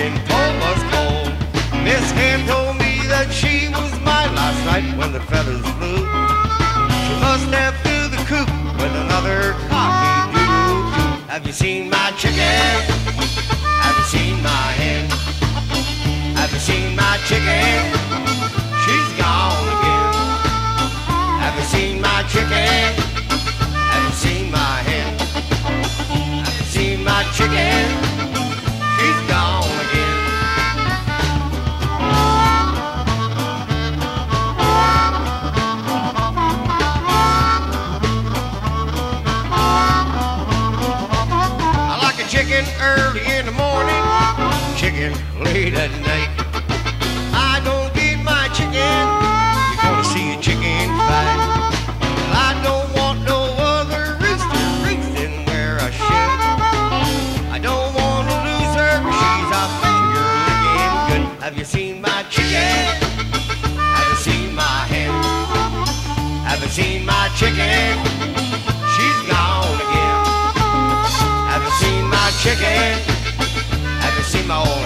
in Thomas Cole. Miss Ham told me that she was mine last night when the feathers flew. She must have threw the coop with another cocky doo. Have you seen my chicken? Have you seen my hen? Have you seen my chicken? She's gone again. Have you seen my chicken? Have you seen my hen? Have you seen my chicken? Chicken early in the morning, chicken late at night. I don't get my chicken, you're gonna see a chicken fight. I don't want no other rooster roosting where I should. I don't want to lose her, she's a finger licking good. Have you seen my chicken? Have you seen my hen? Have you seen my chicken? Again. Have you seen my old